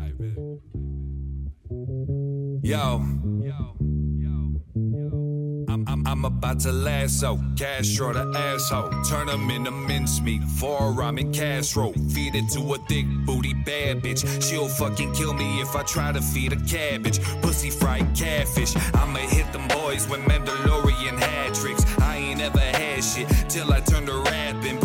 I bet. Yo. I'm, I'm, I'm about to lasso Castro the asshole. Turn him into mincemeat. four Forearm Castro. Feed it to a thick booty bad bitch. She'll fucking kill me if I try to feed a cabbage. Pussy fried catfish. I'ma hit them boys with Mandalorian hat tricks. I ain't ever had shit till I turned to rapping.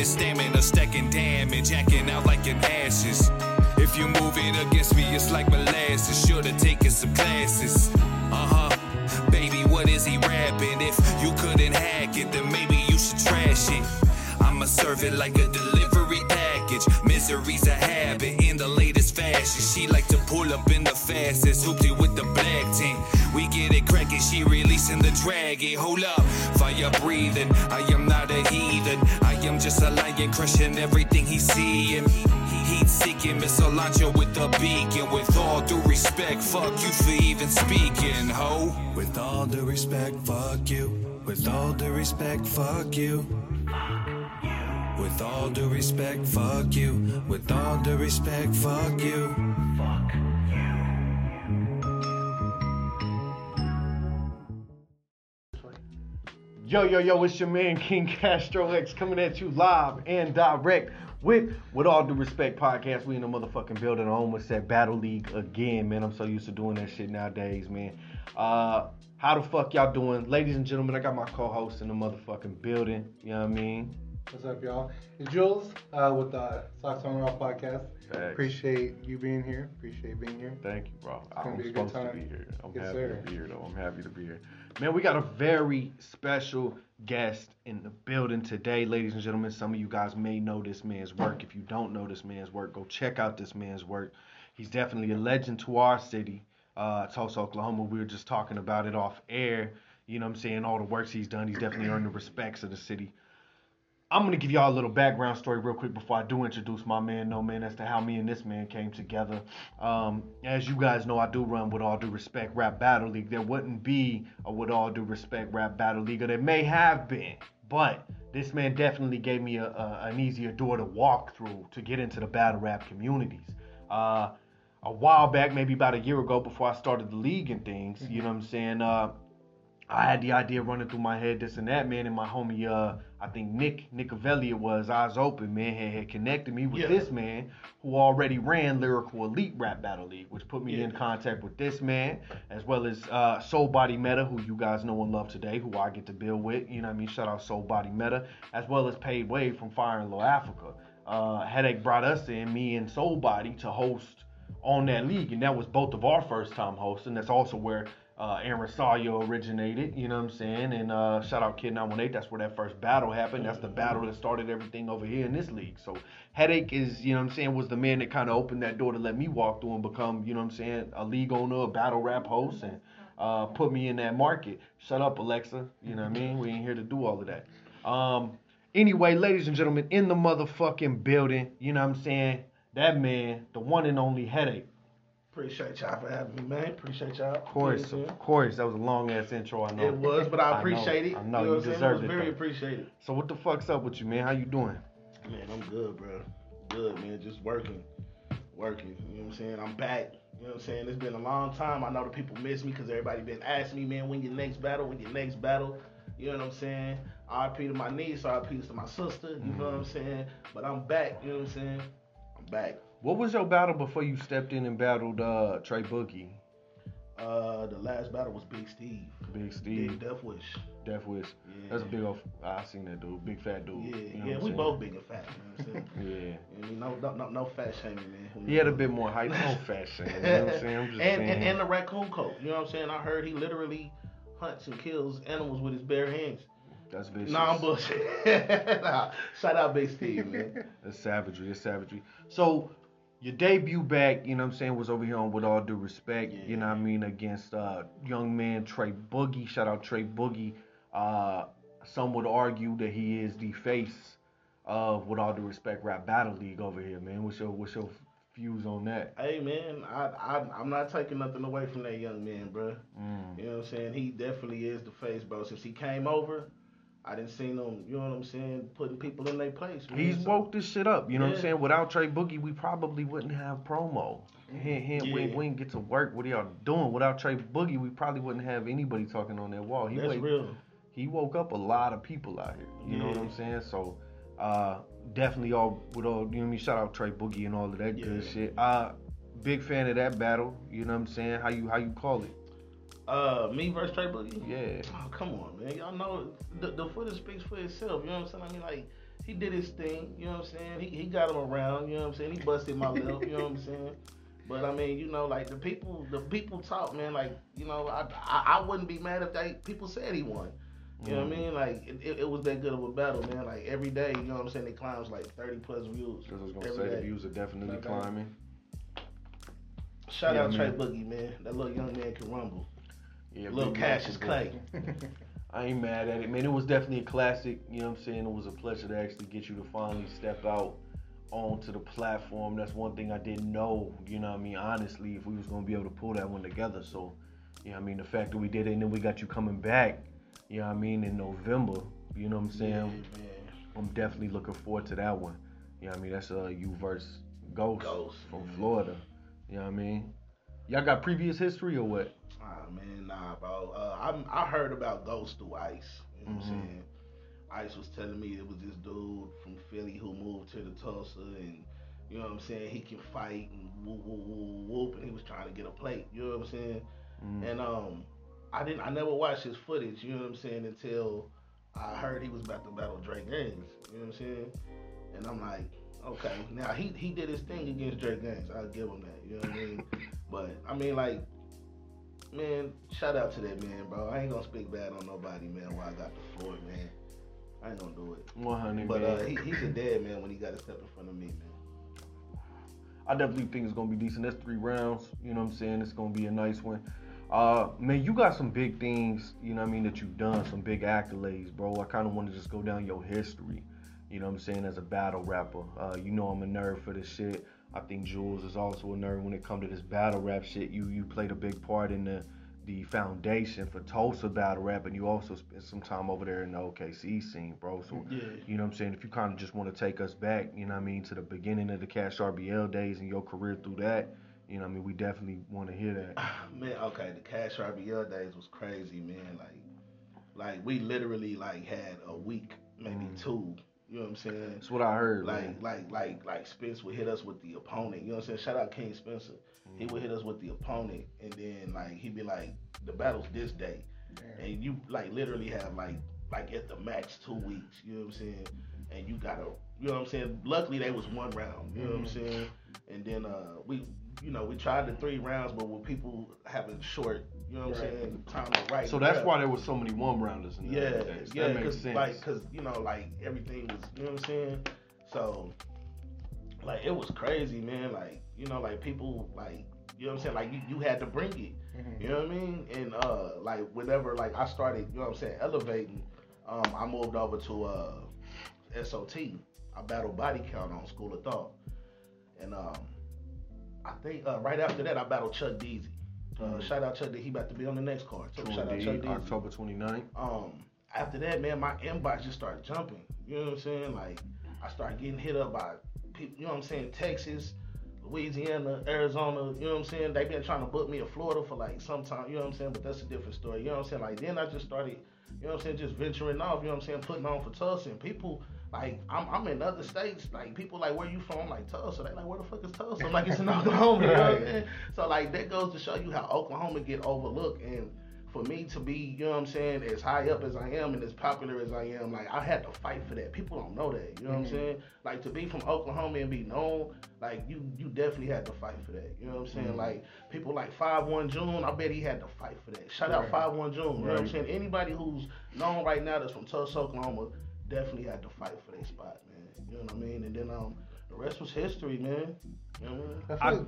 Damage, stamina stacking damage. Acting out like an ashes. If you move it against me, it's like molasses. Should've taken some classes. Uh huh. Baby, what is he rapping? If you couldn't hack it, then maybe you should trash it. I'ma serve it like a delivery package. Misery's a habit the latest fashion. She like to pull up in the fastest. Hoopty with the black tint. We get it cracking, she releasing the dragon. Hold up, fire breathing. I am not a heathen. I am just a lion crushing everything he's seeing. Heat seeking Miss launcher with a beacon. With all due respect, fuck you for even speaking, ho. With all due respect, fuck you. With all due respect, fuck you. With all due respect, fuck you. With all due respect, fuck you. Fuck you. Yo, yo, yo, it's your man King Castro X coming at you live and direct with With All Due Respect podcast. We in the motherfucking building. I almost said Battle League again, man. I'm so used to doing that shit nowadays, man. Uh, how the fuck y'all doing? Ladies and gentlemen, I got my co-host in the motherfucking building. You know what I mean? What's up, y'all? It's Juwlz uh, with the Socks on Raw podcast. Facts. Appreciate you being here. Appreciate being here. Thank you, bro. It's gonna I'm be a good supposed to be here. I'm Yes, happy sir. to be here, though. I'm happy to be here. Man, we got a very special guest in the building today, ladies and gentlemen. Some of you guys may know this man's work. If you don't know this man's work, go check out this man's work. He's definitely a legend to our city, uh, Tulsa, Oklahoma. We were just talking about it off air. You know what I'm saying? All the works he's done. He's definitely earned the respects of the city. I'm gonna give y'all a little background story real quick before I do introduce my man, no man, as to how me and this man came together. Um, as you guys know, I do run with all due respect rap battle league. There wouldn't be a with all due respect rap battle league, or there may have been, but this man definitely gave me a, a an easier door to walk through to get into the battle rap communities. Uh, a while back, maybe about a year ago, before I started the league and things, you know what I'm saying? Uh, I had the idea running through my head, this and that, man, and my homie, uh, I think Nick Nicovelli it was, Eyes Open, man, had, had connected me with Yeah. this man who already ran Lyrical Elite Rap Battle League, which put me Yeah. in contact with this man, as well as uh, Soul Body Meta, who you guys know and love today, who I get to build with, you know what I mean? Shout out Soul Body Meta, as well as Paid Wave from Fire in Low Africa. Uh, Headache brought us in, me and Soul Body, to host on that league, and that was both of our first time hosting. That's also where uh, Aaron Rosario originated, you know what I'm saying? And uh, shout out Kid 918, that's where that first battle happened. That's the battle that started everything over here in this league. So Headache is, you know what I'm saying, was the man that kind of opened that door to let me walk through and become, you know what I'm saying, a league owner, a battle rap host, and uh, put me in that market. Shut up, Alexa. You know what I mean? We ain't here to do all of that. Um, anyway, ladies and gentlemen, in the motherfucking building, you know what I'm saying? That man, the one and only Headache. Appreciate y'all for having me, man. Appreciate y'all. Of course, of course. That was a long ass intro, I know. It was, but I I know, appreciate it. I know, you, you what I'm deserved it. very though. appreciated. So what the fuck's up with you, man? How you doing? Man, I'm good, bro. Good, man. Just working. Working. You know what I'm saying? I'm back. You know what I'm saying? It's been a long time. I know the people miss me because everybody been asking me, man, when your next battle, when your next battle. You know what I'm saying? RP to my niece, RP to my sister. You know mm-hmm. what I'm saying? But I'm back. You know what I'm saying? I'm back. What was your battle before you stepped in and battled uh, Trey Boogie? Uh, the last battle was Big Steve. Big Steve. Big Death Wish. Death Wish. Yeah. That's a big old. I seen that dude, big fat dude. Yeah, you know yeah, we saying? both big and fat. You know what I'm saying? Yeah. No, no, no, no fat shaming, man. He had a bit more height, no fashion. You know what I'm saying? I'm just and, saying. and and the raccoon coat. You know what I'm saying? I heard he literally hunts and kills animals with his bare hands. That's vicious. Nah, I'm bullshit. nah, shout out Big Steve, man. That's savagery. That's savagery. So your debut back, you know what I'm saying, was over here on With All Due Respect, you know what I mean, against uh, young man Trey Boogie. Shout out Trey Boogie. Uh, some would argue that he is the face of With All Due Respect Rap Battle League over here, man. What's your what's your views on that? Hey man, I, I I'm not taking nothing away from that young man, bro. Mm. You know what I'm saying? He definitely is the face, bro. Since he came over, I didn't see him, you know what I'm saying, putting people in their place. Man. He's So- woke this shit up. You know what I'm saying? Without Trey Boogie, we probably wouldn't have promo. He, he, we, Yeah. we didn't get to work what y'all doing. Without Trey Boogie, we probably wouldn't have anybody talking on that wall. He That's wake- real. he woke up a lot of people out here. You know what I'm saying? So uh, definitely all with all you know what I mean. Shout out Trey Boogie and all of that good Yeah. shit. Uh, big fan of that battle. You know what I'm saying? How you how you call it? Uh, me versus Trey Boogie. Yeah. Oh, come on, man. Y'all know the, the footage speaks for itself. You know what I'm saying? I mean, like, he did his thing. You know what I'm saying? He, he got him around. You know what I'm saying? He busted my lip. You know what I'm saying? But I mean, you know, like the people, the people talk, man. Like, you know, I, I, I wouldn't be mad if they people said he won. You know what I mean? Like, it, it, was that good of a battle, man. Like every day, you know what I'm saying? It climbs like 30 plus views. Because I was gonna every say the views are definitely Okay. climbing. Shout Yeah, out Trey man. Boogie, man. That little young man can rumble. Yeah, Little Cassius Clay. I ain't mad at it, man. It was definitely a classic. You know what I'm saying? It was a pleasure to actually get you to finally step out onto the platform. That's one thing I didn't know. You know what I mean? Honestly, if we was gonna be able to pull that one together. So, you know what I mean? The fact that we did it and then we got you coming back. You know what I mean? In November. You know what I'm saying? Yeah, man. I'm definitely looking forward to that one. You know what I mean? That's uh you versus Ghost, Ghost, from man. Florida. You know what I mean? Y'all got previous history or what? Ah man, nah, bro. Uh, I I heard about Ghost through Ice. You know what Mhm. I'm saying? Ice was telling me it was this dude from Philly who moved to the Tulsa, and you know what I'm saying. He can fight and whoop whoop whoop whoop, and he was trying to get a plate. You know what I'm saying? Mm. And um, I didn't. I never watched his footage. You know what I'm saying? Until I heard he was about to battle Drake Gaines. You know what I'm saying? And I'm like, okay. Now he he did his thing against Drake Gaines. I'll give him that. You know what I mean? But I mean, like, man, shout out to that man, bro. I ain't gonna speak bad on nobody, man. While I got the floor, man. I ain't gonna do it. 100 But man. uh, he, he's a dead man when he got to step in front of me, man. I definitely think it's gonna be decent. That's three rounds. You know what I'm saying? It's gonna be a nice one. Uh, man, you got some big things. You know what I mean? That you've done some big accolades, bro. I kind of want to just go down your history. You know what I'm saying? As a battle rapper, uh, you know I'm a nerd for this shit. I think Juwlz is also a nerd when it comes to this battle rap shit. You you played a big part in the the foundation for Tulsa battle rap, and you also spent some time over there in the OKC scene, bro. So Yeah. you know what I'm saying? If you kind of just want to take us back, you know what I mean, to the beginning of the CashRBL days and your career through that, you know what I mean, we definitely want to hear that. Man, okay, the CashRBL days was crazy, man. Like, like we literally like had a week, maybe Mm. two. You know what I'm saying? That's what I heard. Like, man. like, like, like Spence would hit us with the opponent. You know what I'm saying? Shout out King Spencer. He would hit us with the opponent, and then like he'd be like, the battle's this day, and you like literally have like, like at the max two weeks. You know what I'm saying? And you gotta, you know what I'm saying? Luckily they was one round. You know what I'm saying? And then uh we, you know, we tried the three rounds, but with people having short, you know what I'm Right. saying, time to write. So that's up. why there was so many one rounders in the Yeah, days. yeah, that makes cause sense. like, cause you know, like everything was, you know what I'm saying. So, like, it was crazy, man. Like, you know, like people, like, you know what I'm saying. Like, you, you had to bring it. Mhm. You know what I mean? And uh, like, whenever like I started, you know what I'm saying, elevating, um, I moved over to uh, SOT. I battled body count on School of Thought, and um, I think uh, right after that I battled Chuck Deasy. Uh, Mhm. Shout out Chuck D. He about to be on the next card. So True shout out. Chuck Deasy October 29th. um after that, man, my inbox just started jumping. You know what I'm saying? Like I started getting hit up by people. You know what I'm saying? Texas, Louisiana, Arizona. You know what I'm saying? They been trying to book me in Florida for like some time. You know what I'm saying? But that's a different story. You know what I'm saying? Like then I just started. You know what I'm saying? Just venturing off. You know what I'm saying? Putting on for Tulsa and people. Like I'm, I'm in other states. Like people like where you from? I'm like Tulsa. They like where the fuck is Tulsa? I'm like it's in Oklahoma. You know what I'm saying? So like that goes to show you how Oklahoma get overlooked and for me to be, you know what I'm saying, as high up as I am and as popular as I am, like I had to fight for that. People don't know that. You know what I'm Mhm. saying? Like to be from Oklahoma and be known, like you you definitely had to fight for that. You know what I'm saying? Mhm. Like people like Five One June, I bet he had to fight for that. Shout out Right. Five One June. You know what I'm saying? Anybody who's known right now that's from Tulsa, Oklahoma, definitely had to fight for their spot, man. You know what I mean? And then um the rest was history, man. You know what I mean? I feel, I- like,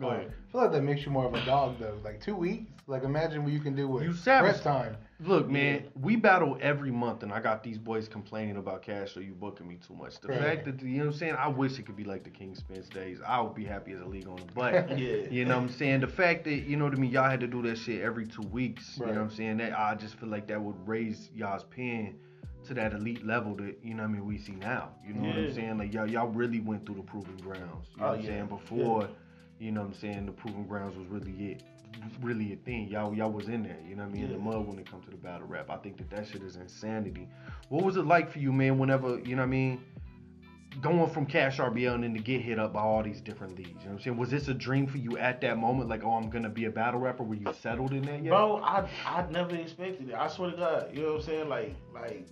Go ahead. I feel like that makes you more of a dog though. Like two weeks. Like imagine what you can do with You savage. press time. Look, man, we battle every month, and I got these boys complaining about cash or you booking me too much. The Right. fact that, you know what I'm saying? I wish it could be like the King Spence days. I would be happy as a league owner. But, Yeah. you know what I'm saying? The fact that, you know what I mean, y'all had to do that shit every two weeks, you know what I'm saying? That I just feel like that would raise y'all's pen to that elite level that you know what I mean we see now. You know what I'm saying? Like y'all y'all really went through the proving grounds. You know Oh, what I'm yeah. saying? Before, you know what I'm saying, the proving grounds was really it. Really a thing. Y'all y'all was in there, you know what I mean, in the mud when it comes to the battle rap. I think that that shit is insanity. What was it like for you, man, whenever, you know what I mean, going from CashRBL and then to get hit up by all these different leagues? You know what I'm saying? Was this a dream for you at that moment? Like, oh, I'm gonna be a battle rapper? Were you settled in that yet? Bro, I I never expected it. I swear to God. You know what I'm saying? Like like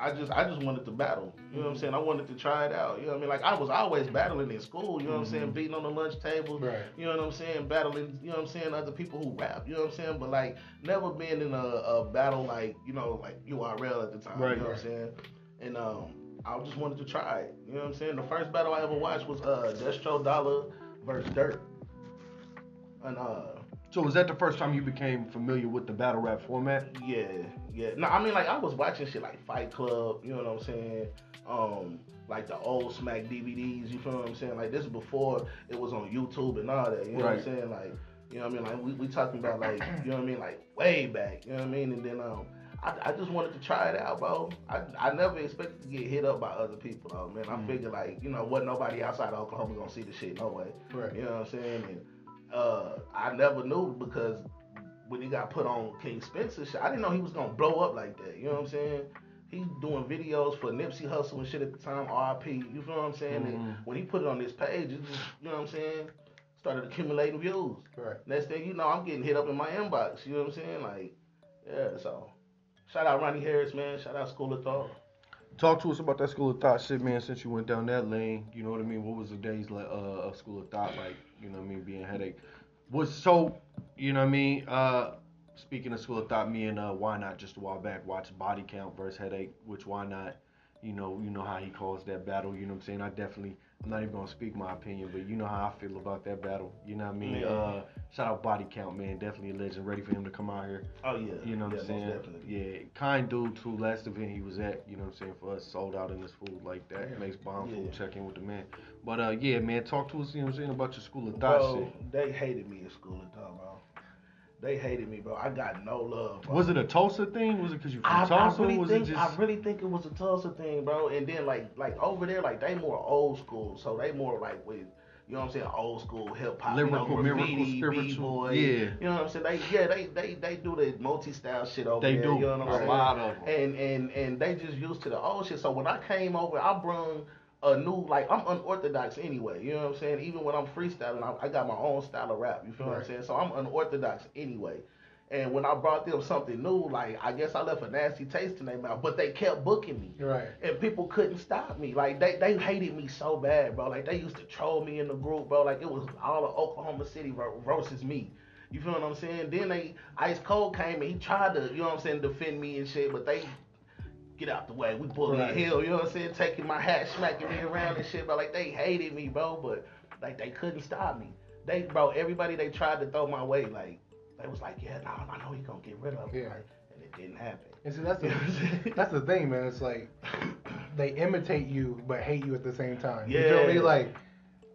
I just I just wanted to battle. You know what I'm saying? I wanted to try it out. You know what I mean? Like I was always battling in school, you know what I'm saying? Beating on the lunch table. Right. You know what I'm saying? Battling, you know what I'm saying, other people who rap, you know what I'm saying? But like never been in a, a battle like, you know, like URL at the time. Right. You know what I'm saying? And um I just wanted to try it. You know what I'm saying? The first battle I ever watched was uh Destro Dollar versus Dirt. And uh So was that the first time you became familiar with the battle rap format? Yeah, yeah. No, I mean like I was watching shit like Fight Club, you know what I'm saying? Um, like the old Smack DVDs, you feel what I'm saying? Like this is before it was on YouTube and all that, you know what I'm saying? Like, you know what I mean? Like we, we talking about like, you know what I mean? Like way back, you know what I mean? And then um I, I just wanted to try it out, bro. I, I never expected to get hit up by other people, though, man. I figured, like, you know, wasn't nobody outside of Oklahoma gonna see the shit, no way. Right. You know what I'm saying? And uh, I never knew because when he got put on King Spencer shit, I didn't know he was gonna blow up like that. You know what I'm saying? He's doing videos for Nipsey Hussle and shit at the time, RIP. You feel what I'm saying? And Mhm. when he put it on this page, it just, you know what I'm saying? Started accumulating views. Right. Next thing you know, I'm getting hit up in my inbox. You know what I'm saying? Like, yeah. So, shout out Ronnie Harris, man. Shout out School of Thought. Talk to us about that School of Thought shit, man. Since you went down that lane, you know what I mean. What was the days like uh, of School of Thought like? You know what I mean, being headache. Was so, you know what I mean. Uh, speaking of School of Thought, me and uh, why not just a while back watched Body Count versus Headache, which why not. You know, you know how he calls that battle. You know what I'm saying. I definitely, I'm not even gonna speak my opinion, but you know how I feel about that battle. You know what I mean. Yeah. Uh, shout out Body Count, man. Definitely a legend. Ready for him to come out here. Oh yeah. You know what yeah, I'm saying? Definitely. Yeah, kind dude too. Last event he was at, you know what I'm saying, for us sold out in this food like that. Yeah. Makes bomb food. Check in with the man. But uh, yeah, man, talk to us. You know what I'm saying about your school of thought Bro, shit. they hated me at school of thought, bro. They hated me, bro. I got no love. Bro. Was it a Tulsa thing? Was it because you from I, I Tulsa? really was think it just? I really think it was a Tulsa thing, bro. And then like like over there, like they more old school, so they more like with you know what I'm saying, old school hip hop, you know, Lyrical, miracle, graffiti, spiritual, yeah. You know what I'm saying? They yeah, they they they do the multi style shit over They there. do. You know what I'm A saying? lot of 'em. And and and they just used to the old shit. So when I came over, I brung a new like I'm unorthodox anyway. You know what I'm saying? Even when I'm freestyling, I, I got my own style of rap. You feel what I'm saying? So I'm unorthodox anyway. And when I brought them something new, like I guess I left a nasty taste in their mouth, but they kept booking me. Right. And people couldn't stop me. Like they, they hated me so bad, bro. Like they used to troll me in the group, bro. Like it was all of Oklahoma City versus me. You feel what I'm saying? Then they Ice Cold came and he tried to, you know what I'm saying, defend me and shit, but they get out the way. We bullying Right. hill, you know what I'm saying? Taking my hat, smacking me around and shit, but like they hated me, bro. But like they couldn't stop me. They, bro, everybody they tried to throw my way, like they was like, yeah, no, I know he gonna get rid of me, Yeah. like, and it didn't happen. And see, that's You know what I'm the that's the thing, man. It's like they imitate you but hate you at the same time. You feel me? Yeah. Like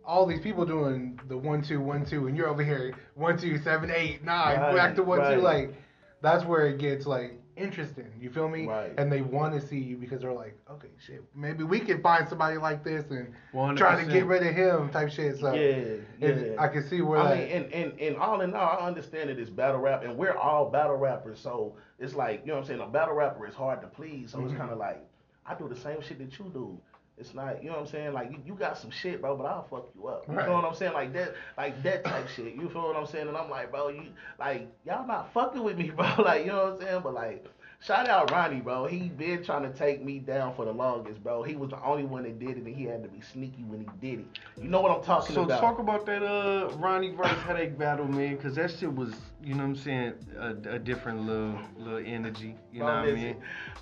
all these people doing the one two one two, and you're over here one two seven eight nine Right, back to one two. Like that's where it gets like interesting. You feel me? Right. And they want to see you because they're like, okay, shit, maybe we can find somebody like this and 100%. try to get rid of him type shit. So yeah, yeah. I can see where I like, mean, and, and, and all in all, I understand that it's battle rap, and we're all battle rappers, so it's like, you know what I'm saying, a battle rapper is hard to please, so Mhm. it's kind of like, I do the same shit that you do. It's not, you know what I'm saying, like, you, you got some shit, bro, but I'll fuck you up. You Right. feel what I'm saying? Like that, like that type shit. You feel what I'm saying? And I'm like, bro, you, like, y'all not fucking with me, bro. Like, you know what I'm saying? But like, shout out Ronnie, bro. He been trying to take me down for the longest, bro. He was the only one that did it, and he had to be sneaky when he did it. You know what I'm talking So about? So talk about that uh Ronnie versus Headache battle, man, because that shit was, you know what I'm saying, a, a different little little energy. You know Bro, what I mean?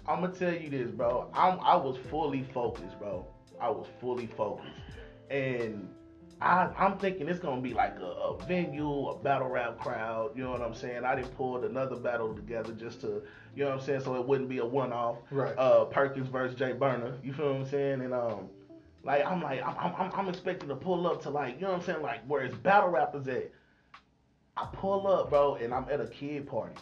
I'm gonna tell you this, bro. I'm I was fully focused, bro. I was fully focused, and I I'm thinking it's gonna be like a, a venue, a battle rap crowd. You know what I'm saying? I didn't pull another battle together just to, you know what I'm saying, so it wouldn't be a one off. Right. Uh, Perkins versus Jay Burner. You feel what I'm saying? And um. Like I'm like I'm, I'm I'm expecting to pull up to like you know what I'm saying like where it's battle rappers at. I pull up, bro, and I'm at a kid party.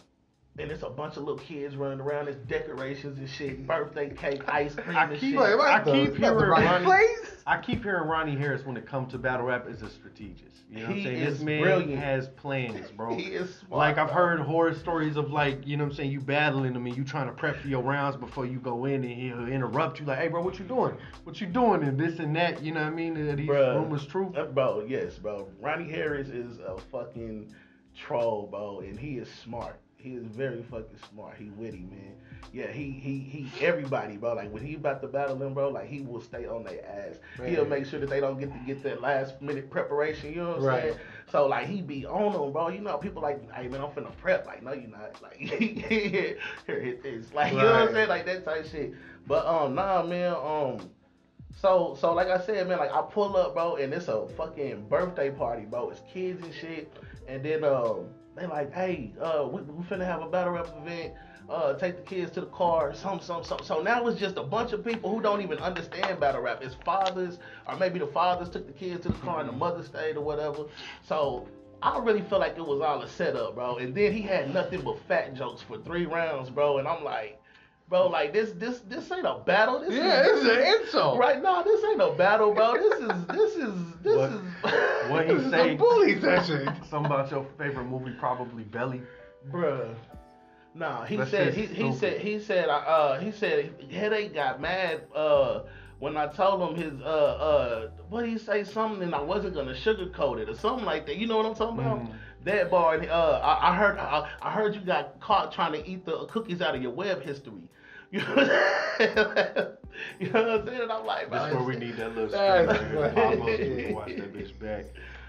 And it's a bunch of little kids running around. There's decorations and shit, birthday cake, ice cream I and keep- shit. Like, I the- keep it's not the hearing Ronnie- place. I keep hearing Ronnie Harris when it comes to battle rap is a strategist. You know what I'm saying? This man brilliant. has plans, bro. He is smart, like I've heard horror stories of like, you know what I'm saying, you battling him and you trying to prep for your rounds before you go in and he'll interrupt you like, hey bro, what you doing? What you doing? And this and that, you know what I mean? Are these Bruh. rumors true? Uh, bro, yes, bro. Ronnie Harris is a fucking troll, bro, and he is smart. He is very fucking smart. He witty, man. Yeah, he he he. Everybody, bro. Like when he about to battle them, bro. Like he will stay on their ass. He'll make sure that they don't get to get that last minute preparation. You know what I'm Right. saying? So like he be on them, bro. You know, people like, hey man, I'm finna prep. Like, no, you're not. Like, here, hit this. Like, you know what I'm saying? Like that type shit. But um, nah, man. Um, so, so like I said, man, like I pull up, bro, and it's a fucking birthday party, bro. It's kids and shit, and then um, they like, hey, uh, we, we finna have a battle rap event. Uh, take the kids to the car, some, some, some. So now it's just a bunch of people who don't even understand battle rap. It's fathers, or maybe the fathers took the kids to the car and the mother stayed or whatever. So I really feel like it was all a setup, bro. And then he had nothing but fat jokes for three rounds, bro. And I'm like, bro, like this, this, this ain't a battle. This Yeah, is, this is an insult. Right now, this ain't a battle, bro. This is this is this What- is what he This is say- a bully session. Something about your favorite movie, probably Belly. bruh. Nah, he That said shit's he, he stupid. said he said uh he said headache got mad uh when I told him his uh uh what did he say something and I wasn't gonna sugarcoat it or something like that. You know what I'm talking about? Mhm. That bar. and, Uh, I, I heard I, I heard you got caught trying to eat the cookies out of your web history. You know what I'm saying? you know what I'm saying? And I'm like, That's where we need that little screen right here. Pop up so we can watch that bitch back.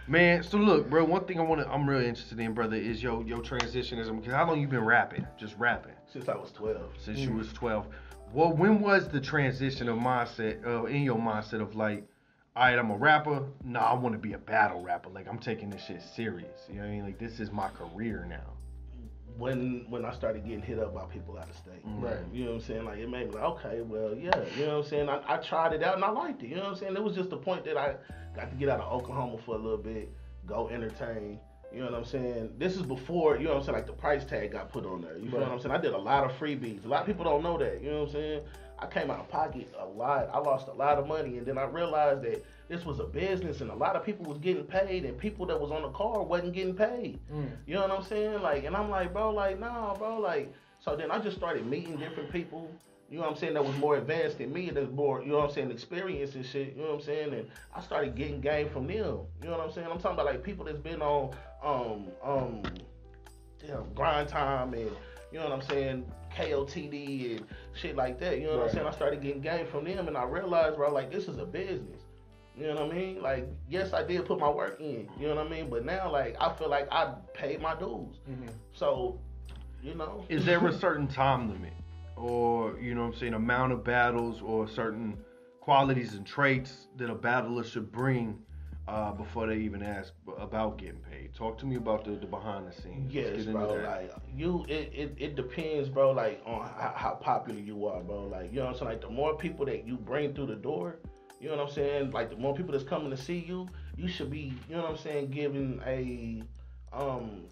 Man, so look, bro. One thing I want to, I'm really interested in, brother, is your your transition. Is because how long you been rapping? Just rapping since I was 12. since you was 12. Well, when was the transition of mindset, uh, in your mindset of like, all right, I'm a rapper. No, I want to be a battle rapper. Like I'm taking this shit serious. You know what I mean? Like this is my career now. when when I started getting hit up by people out of state. Mm. Right. You know what I'm saying? Like it made me like, okay, well, yeah. You know what I'm saying? I, I tried it out and I liked it. You know what I'm saying? It was just the point that I got to get out of Oklahoma for a little bit, go entertain. You know what I'm saying? This is before, you know what I'm saying, like the price tag got put on there. You know what I'm saying? I did a lot of freebies. A lot of people don't know that. You know what I'm saying? I came out of pocket a lot. I lost a lot of money and then I realized that this was a business and a lot of people was getting paid and people that was on the car wasn't getting paid. You know what I'm saying? Like, and I'm like, bro, like, nah, bro, like. So then I just started meeting different people. You know what I'm saying? That was more advanced than me. That's more, you know what I'm saying, experience and shit. You know what I'm saying? And I started getting game from them. You know what I'm saying? I'm talking about like people that's been on, um, um, damn, grind time and you know what I'm saying, KOTD and shit like that. You know what I'm saying? I started getting game from them, and I realized, bro, like this is a business. You know what I mean? Like, yes, I did put my work in. You know what I mean? But now, like, I feel like I paid my dues. Mm-hmm. So, you know, Is there a certain time limit, or you know what I'm saying, amount of battles, or certain qualities and traits that a battler should bring uh, before they even ask about getting paid? Talk to me about the, the behind the scenes. Yes, bro. Like you, it, it, it depends, bro. Like on how, how popular you are, bro. Like you know what I'm saying. Like the more people that you bring through the door, you know what I'm saying. Like the more people that's coming to see you, you should be, you know what I'm saying, giving a, um,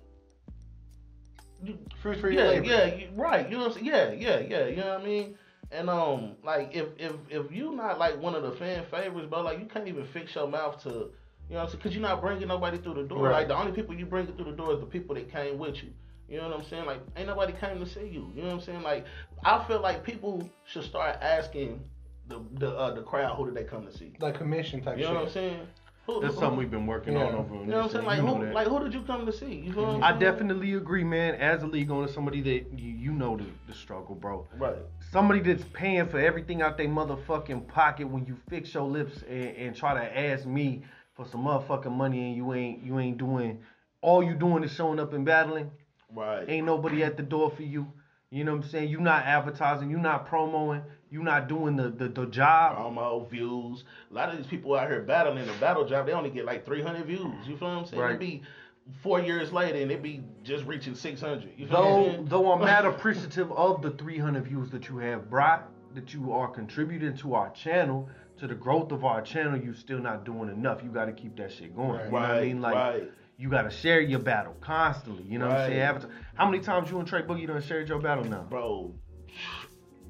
Fruit for yeah, labor. yeah, you- right. You know what I'm saying. Yeah, yeah, yeah. You know what I mean. And um, like if if if you not like one of the fan favorites, bro, like you can't even fix your mouth to, you know what I'm saying, because you're not bringing nobody through the door. Right. Like the only people you bring through the door is the people that came with you. You know what I'm saying? Like ain't nobody came to see you. You know what I'm saying? Like I feel like people should start asking the the uh, the crowd who did they come to see. Like commission type shit. You know shit. what I'm saying? Who, That's who- something we've been working on over You know what I'm saying? Like who like who did you come to see? You feel what I'm I saying? definitely agree, man. As a league owner, somebody that you, you know the, the struggle, bro. right. Somebody that's paying for everything out their motherfucking pocket when you fix your lips and, and try to ask me for some motherfucking money and you ain't you ain't doing all you doing is showing up and battling. Right. Ain't nobody at the door for you. You know what I'm saying? You not advertising, you not promoting, you not doing the the, the job. promo views. A lot of these people out here battling the battle job, they only get like 300 views. You feel what I'm saying? Right. It'd be four years later and it'd be just reaching 600. You feel Though though I'm not appreciative of the 300 views that you have brought, that you are contributing to our channel, to the growth of our channel, you still not doing enough. You got to keep that shit going. Right. You know what I mean? Like right. You gotta share your battle constantly. You know what I'm saying? Right. How many times you and Trey Boogie done shared your battle now? bro.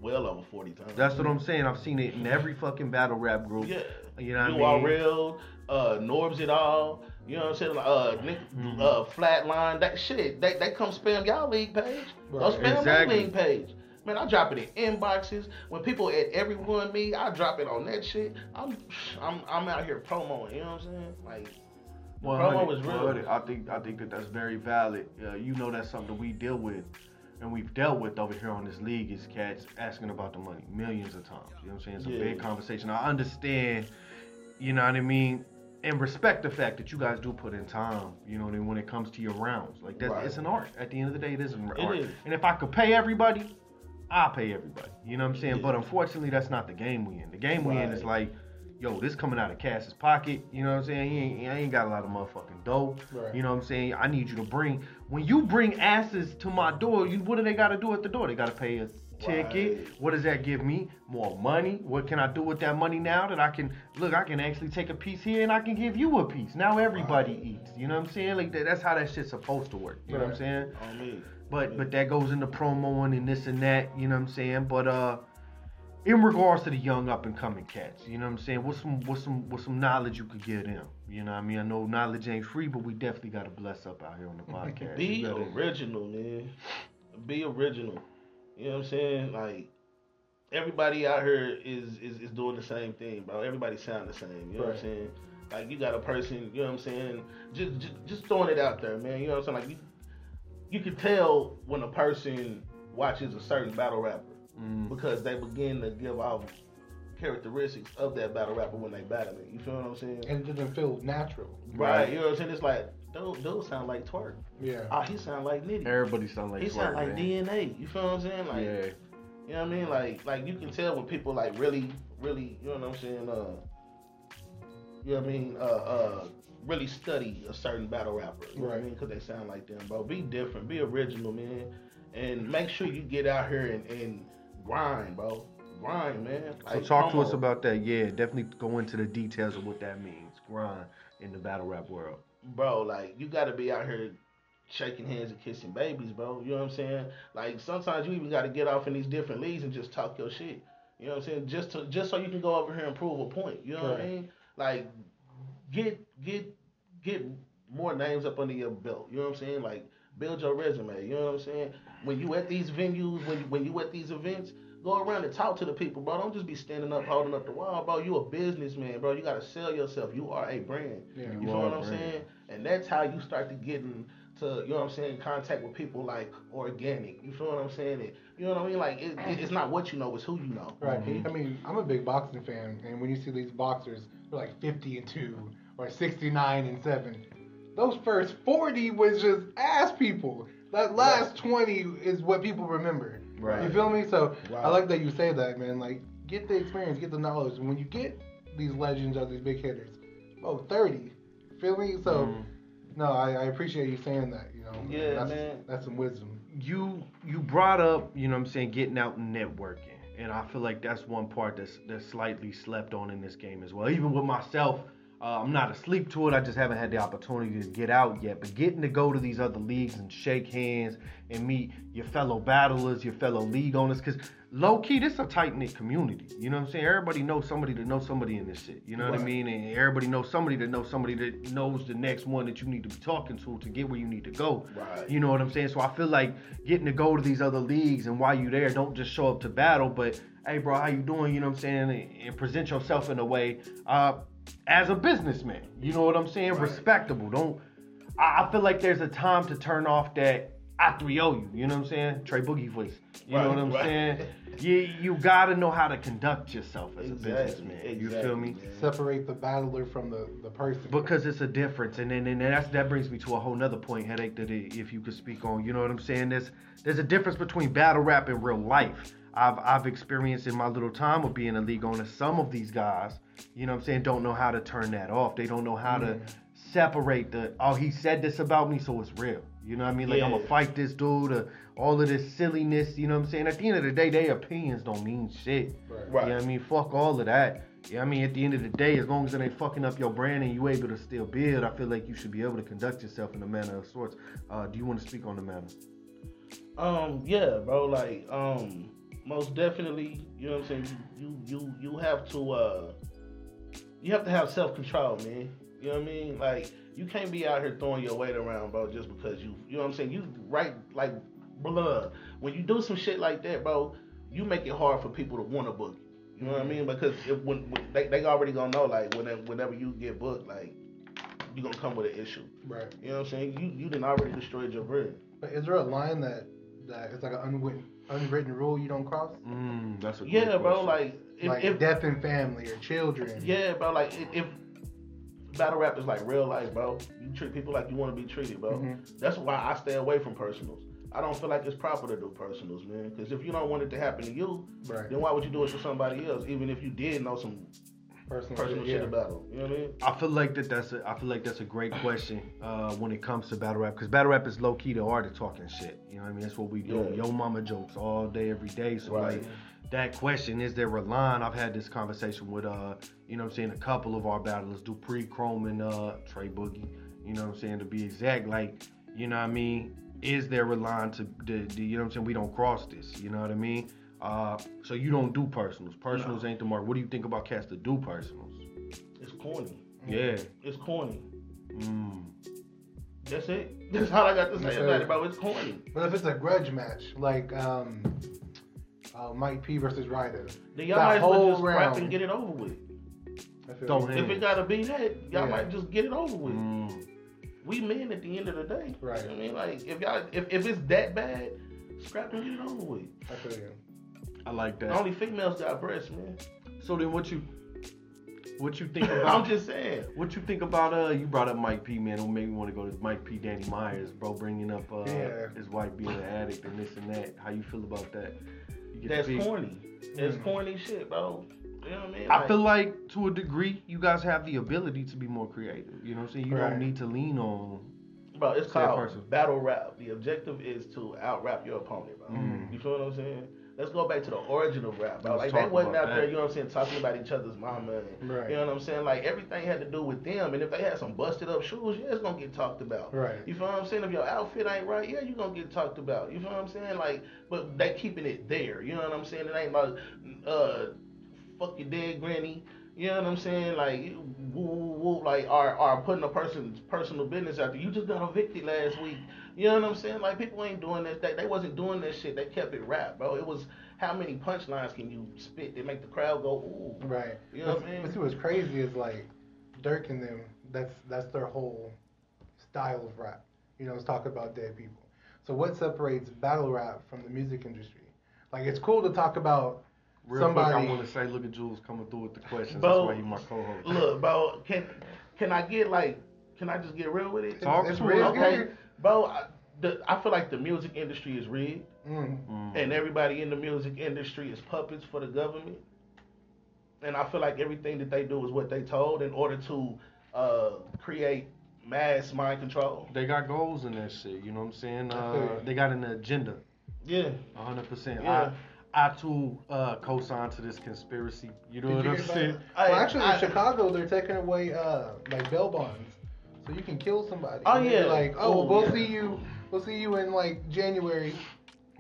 Well over forty times. That's what I'm saying. I've seen it in every fucking battle rap group. Yeah. You know what you I mean? real. Uh, Norbs it all. You know what I'm saying? Like, Uh, Nick, Mm-hmm. uh, flatline. That shit. They they come spam y'all league page. Right. spam Exactly. my league page. Man, I drop it in inboxes. When people at everyone me, I drop it on that shit. I'm I'm I'm out here promoing. You know what I'm saying? Like. Well, promo honey, was real. I think I think that that's very valid. Uh, you know that's something we deal with, and we've dealt with over here on this league is cats asking about the money millions of times. You know what I'm saying? It's a Yeah. big conversation. I understand, you know what I mean, and respect the fact that you guys do put in time. You know what I mean when it comes to your rounds. Like that's Right. it's an art. At the end of the day, it is an It art. is. And if I could pay everybody, I'll pay everybody. You know what I'm saying? Yeah. But unfortunately, that's not the game we in. The game we in is like yo, this coming out of Cass's pocket. You know what I'm saying? He ain't, I ain't got a lot of motherfucking dough. Right. You know what I'm saying? I need you to bring when you bring asses to my door. You what do they got to do at the door? They got to pay a ticket. Right. What does that give me? More money. What can I do with that money now that I can look? I can actually take a piece here and I can give you a piece. Now everybody Right. eats. You know what I'm saying? Like that, that's how that shit's supposed to work. You know what I'm saying? On me. But but that goes into promoing and this and that, you know what I'm saying? But uh in regards to the young up and coming cats, you know what I'm saying? What's some what's some what's some knowledge you could give them? You know what I mean? I know knowledge ain't free, but we definitely gotta bless up out here on the podcast. Be gotta- original, man. Be original. You know what I'm saying? Like everybody out here is is, is doing the same thing, bro. Everybody sound the same. You know what I'm saying? Like you got a person, you know what I'm saying? Just, just just throwing it out there, man. You know what I'm saying? Like you you can tell when a person watches a certain battle rapper Mm. because they begin to give off characteristics of that battle rapper when they battle it. You feel what I'm saying? And it doesn't feel natural. right. You know what I'm saying? It's like, those those sound like Twork. Yeah. Oh, he sound like Nitty. Everybody sound like He sound Twork, like man. DNA. You feel what I'm saying? Like, Yeah. you know what I mean? Like, like you can tell when people like really, really, you know what I'm saying? Uh, you know what I mean? Uh, uh, really study a certain battle rapper. You know what I Right. mean? Because they sound like them, bro. Be different. Be original, man. And make sure you get out here and, and grind, bro. Grind, man. So talk to promo. us about that. Yeah, definitely go into the details of what that means. Grind in the battle rap world. bro, like you gotta be out here shaking hands and kissing babies, bro. You know what I'm saying? Like sometimes you even gotta get off in these different leagues and just talk your shit. You know what I'm saying? Just to just so you can go over here and prove a point. You know what I mean? Like get get get more names up under your belt. You know what I'm saying? Like build your resume. You know what I'm saying? When you at these venues, when you, when you at these events, go around and talk to the people, bro. Don't just be standing up holding up the wall, bro. You a businessman, bro. You gotta sell yourself. You are a brand. Yeah. You You feel what I'm brand. saying? And that's how you start to get into, you know what I'm saying, contact with people like organic. You feel what I'm saying? It, you know what I mean? Like it, it- it's not what you know, it's who you know. Right. Mm-hmm. I mean, I'm a big boxing fan, and when you see these boxers, they're like 50 and two or 69 and seven. Those first 40 was just ass people. That last 20 is what people remember. Right. You feel me? So Right. I like that you say that, man. Like, get the experience, get the knowledge. And when you get these legends or these big hitters, oh, 30. Feel me? So, Mhm. no, I, I appreciate you saying that. You know, Yeah, that's, man. That's some wisdom. you you brought up, you know what I'm saying, getting out and networking. And I feel like that's one part that's that's slightly slept on in this game as well. Even with myself, uh, I'm not asleep to it. I just haven't had the opportunity to get out yet. But getting to go to these other leagues and shake hands and meet your fellow battlers, your fellow league owners, because low key, this is a tight knit community. You know what I'm saying? Everybody knows somebody that knows somebody in this shit. You know what I mean? And everybody knows somebody that knows somebody that knows the next one that you need to be talking to to get where you need to go. Right. You know what I'm saying? So I feel like getting to go to these other leagues and while you're there, don't just show up to battle, but hey, bro, how you doing? You know what I'm saying? And, and present yourself in a way uh, as a businessman. You know what I'm saying? Right. Respectable. Don't. I, I feel like there's a time to turn off that I 3 o you. You know what I'm saying? Trey Boogie voice. You know what I'm right. saying? You you gotta know how to conduct yourself as a Exactly, businessman. You feel me? man. Separate the battler from the, the person. because it's a difference and then and that's that brings me to a whole nother point headache that i- if you could speak on you know what i'm saying there's there's a difference between battle rap and real life i've i've experienced in my little time of being a league owner some of these guys you know what i'm saying don't know how to turn that off they don't know how to separate the oh he said this about me so it's real you know what i mean like i'm gonna fight this dude or all of this silliness you know what i'm saying at the end of the day their opinions don't mean shit Right. Right. you know what I mean? Fuck all of that. yeah, I mean, at the end of the day, as long as it ain't fucking up your brand and you able to still build, I feel like you should be able to conduct yourself in a manner of sorts. Uh, do you want to speak on the matter? Um, yeah, bro. Like, um, most definitely, you know what I'm saying. You you you, you have to uh, you have to have self control, man. You know what I mean? Like, you can't be out here throwing your weight around, bro, just because you, you know what I'm saying. You right, like, blood. When you do some shit like that, bro, you make it hard for people to want to book you. You know what I mean? Because if, when, when they they already gonna know, like, whenever whenever you get booked, like, you gonna come with an issue. Right. You know what I'm saying? You you didn't already destroyed your brand. But is there a line that that it's like an unwritten unwritten rule you don't cross? Mm, that's a Yeah, bro. Like, if, like if death and family or children. Yeah, bro. Like if, if battle rap is like real life, bro. You treat people like you want to be treated, bro. Mhm. That's why I stay away from personals. I don't feel like it's proper to do personals, man. Because if you don't want it to happen to you, Right. then why would you do it to somebody else? Even if you did know some Personal, personal shit, shit yeah. about them. You know what I mean? I feel like that that's a I feel like that's a great question uh, when it comes to battle rap because battle rap is low key the art of talking shit. You know what I mean? That's what we do. Yeah. Yo mama jokes all day every day. So Right. like that question is there a line? I've had this conversation with uh you know what I'm saying a couple of our battlers, Dupree, Chrome, and uh Trey Boogie. You know what I'm saying to be exact. Like you know what I mean? Is there a line to the, the you know what I'm saying? We don't cross this. You know what I mean? Uh, so you don't do personals. Personals ain't the mark. What do you think about cats that do personals? It's corny. Yeah. It's corny. Mm. That's it. That's all I got to say That's about it. it. It's corny. But if it's a grudge match, like um, uh, Mike P versus Ryder, Then y'all That might as well just rap round. and get it over with. I feel Throw like- him. If it gotta be that, y'all Yeah. might just get it over with. Mm. we men at the end of the day. Right. You know what I mean, like if y'all if, if it's that bad, scrap and get it over with. I feel you. I like that. Only females got breasts, man. So then, what you what you think about? I'm just saying. what you think about? Uh, you brought up Mike P. Man, what made me want to go to Mike P. Danny Myers, bro, bringing up uh, Yeah. his wife being an addict and this and that. How you feel about that? That's speak? corny. That's Mm. corny shit, bro. You know what I mean? I feel like to a degree, you guys have the ability to be more creative. You know what I'm saying? You Right. don't need to lean on. bro, it's called person. battle rap. The objective is to out rap your opponent, bro. Mm. You feel what I'm saying? Let's go back to the origin of rap, bro. Like they wasn't out there, you know what I'm saying, talking about each other's mama. And, Right. You know what I'm saying? Like everything had to do with them. And if they had some busted up shoes, yeah, it's gonna get talked about. Right. You feel what I'm saying? If your outfit ain't right, yeah, you're gonna get talked about. You feel what I'm saying? Like, but they keeping it there. You know what I'm saying? It ain't like, uh, fuck your dead granny. You know what I'm saying? Like, woo, woo, woo, like, are are putting a person's personal business out there. You just got evicted last week. You know what I'm saying? Like, people ain't doing this. They, they wasn't doing this shit. They kept it rap, bro. It was how many punchlines can you spit that make the crowd go ooh? Right. You know what I mean? but see what's crazy is like Dirk and them. That's that's their whole style of rap. You know, it's talk about dead people. So what separates battle rap from the music industry? Like it's cool to talk about Real somebody. quick, I want to say, look at Juwlz coming through with the questions. Bro, That's why he my co-host. Look, bro, can can I get like, can I just get real with it? Talk it's to real us. Okay, good. Bro. I, the, I feel like the music industry is rigged, Mm. And everybody in the music industry is puppets for the government. And I feel like everything that they do is what they told in order to uh, create mass mind control. They got goals in that shit. You know what I'm saying? Uh, you. they got an agenda. Yeah, hundred percent. Yeah. I, I too uh, co-sign to this conspiracy. You know Did what you I'm saying? well, actually, I- in Chicago, they're taking away uh, like bail bonds, so you can kill somebody. Oh, yeah. Like, oh, Oh, we'll yeah. see you. We'll see you in like January.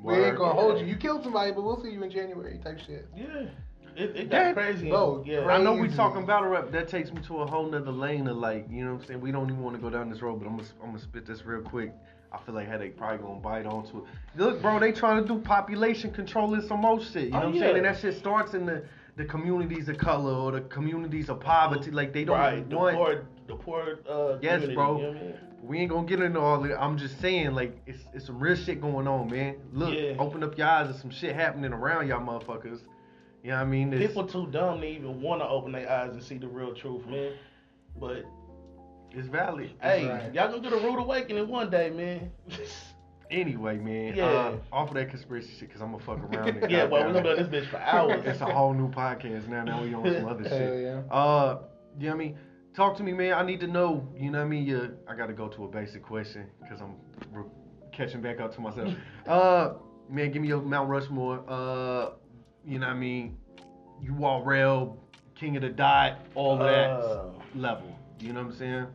We ain't gonna hold you. You killed somebody, but we'll see you in January. Type shit. yeah. It, it got That- crazy. Bro, yeah. I know we Crazy. talking battle rap. That takes me to a whole nother lane of like, you know what I'm saying? We don't even want to go down this road, but I'm gonna, I'm gonna spit this real quick. I feel like Headache probably gonna bite onto it. Look, bro, they trying to do population control and some more shit. You know Oh, what I'm saying? And that shit starts in the the communities of color or the communities of poverty. Like they don't right. The want. poor, the poor. Uh, Yes, bro. You know I mean? We ain't gonna get into all of it. I'm just saying, like, it's it's some real shit going on, man. Look, Yeah. open up your eyes. There's some shit happening around y'all motherfuckers. You know what I mean? It's, People too dumb to even want to open their eyes and see the real truth, man. But it's valid. hey, right. y'all gonna get a rude awakening one day, man. Anyway, man. Yeah. Uh, off of that conspiracy shit, cause I'm gonna fuck around. yeah, well, goddamn we gonna it. do this bitch for hours. It's a whole new podcast now. Now we on some other Hell shit. yeah. Uh, you know what I mean? Talk to me, man. I need to know. You know what I mean? Yeah, I gotta go to a basic question because I'm re- catching back up to myself. uh, man, give me your Mount Rushmore. Uh, you know what I mean? URL, King of the Dot, all of that Uh, level. You know what I'm saying?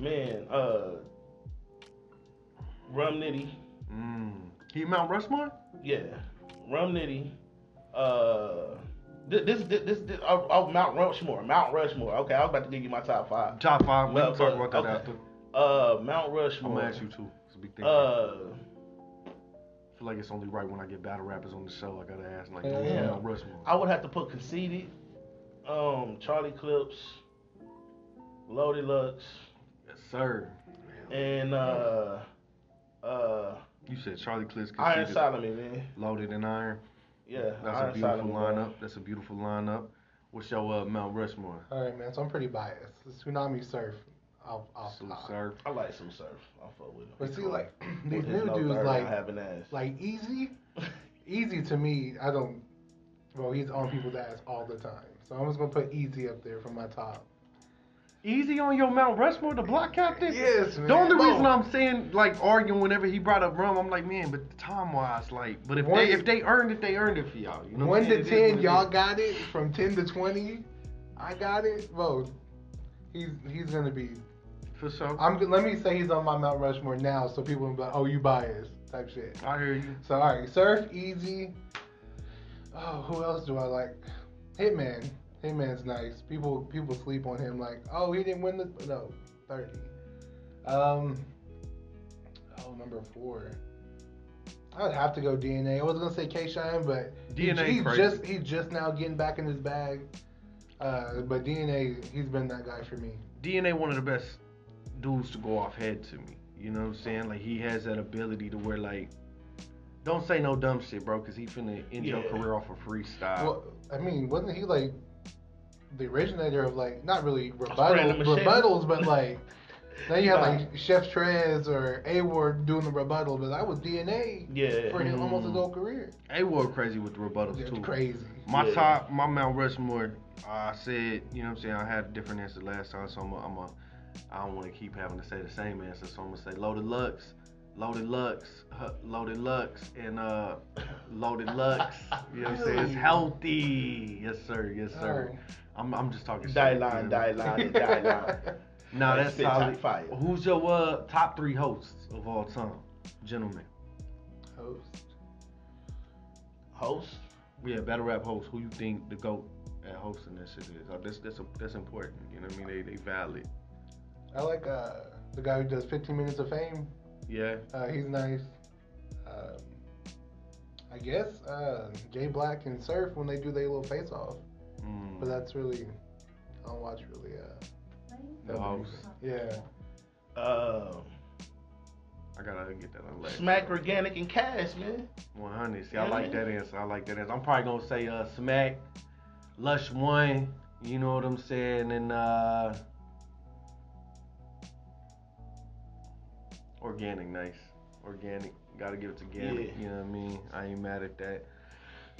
Man, uh, Rum Nitty, Mm. He Mount Rushmore? yeah, Rum Nitty. Uh, this this this, this oh, oh, Mount Rushmore, Mount Rushmore. Okay, I was about to give you my top five. Top five. We Well, can talk about that okay. after. Uh, Mount Rushmore. I'm gonna ask you too. It's a big thing. Uh, I feel like it's only right when I get battle rappers on the show. I gotta ask like, Yeah. Mount Rushmore? I would have to put Conceited, um, Charlie Clips, Loaded Lux, Yes, sir. and uh, uh, You said Charlie Clips Iron Conceited Solomon, man. loaded in iron. Yeah, That's Iron a beautiful lineup. bro. That's a beautiful lineup. What's your uh, Mount Rushmore? All right, man. So I'm pretty biased. Tsunami Surf. I'll, I'll Sue stop. Surf. I like some surf. I fuck with him. But see, like these With new no dudes, third, like having ass. like easy, easy to me. I don't. Well, he's on people's ass all the time. So I'm just gonna put easy up there for my top. Easy on your Mount Rushmore, the block captain. Yes, man. The only reason I'm saying like arguing whenever he brought up rum, I'm like, man, but time wise, like, but if One- they if they earned it, they earned it for y'all. You know, One to? Ten, y'all got it. From ten to twenty, I got it. Bro, he's he's gonna be. for sure. I'm. Let me say he's on my Mount Rushmore now, so people will be like, "Oh, you biased," type shit. I hear you. So all right, Surf Easy. Oh, who else do I like? Hitman. Hitman's nice. People people sleep on him like, oh, he didn't win the no thirty. Um. Oh, number four. I'd have to go DNA. I was gonna say K Shine, but he- DNA he's crazy. just he's just now getting back in his bag. Uh, but DNA, he's been that guy for me. DNA one of the best dudes to go off head to me. You know what I'm saying? Like he has that ability to where like, don't say no dumb shit, bro, because he finna end your career off of freestyle. Well, I mean, wasn't he like the originator of like not really Spraying rebuttal, rebuttals, but like then you have Nah. like Chef Trez or A Ward doing the rebuttal, but that was DNA Yeah. for him almost his Mm. whole career. A Ward crazy with the rebuttals It's too. crazy. My Yeah. top, my Mount Rushmore. Uh, I said, you know what I'm saying. I had a different answer last time, so I'm a, I'm a I don't want to keep having to say the same answer, so I'm gonna say Loaded Lux, Loaded Lux, Loaded Lux, and uh, Loaded Lux. You know what I'm saying? It's healthy. Yes sir. Yes sir. Oh. I'm I'm just talking shit. Die line, die line, die line. Nah, that's solid. fire. Who's your uh, top three hosts of all time, gentlemen? Host. Host. Yeah, battle rap host. Who you think the goat at hosting that shit is? Uh, that's that's a, that's important. You know what I mean? They they valid. I like uh, the guy who does 15 Minutes of Fame. Yeah. Uh, he's nice. Um, I guess uh, Jay Black and Surf when they do their little face off, Mm. but that's really I don't watch really. Uh, the host. yeah. Uh, I gotta get that on last. Smack Organik and Cash, man. 100. See, I like that answer. I like that answer. I'm probably gonna say uh, Smack, Lush One. You know what I'm saying? And uh, Organik, nice. Organik. Gotta give it to Organik. Yeah. You know what I mean? I ain't mad at that.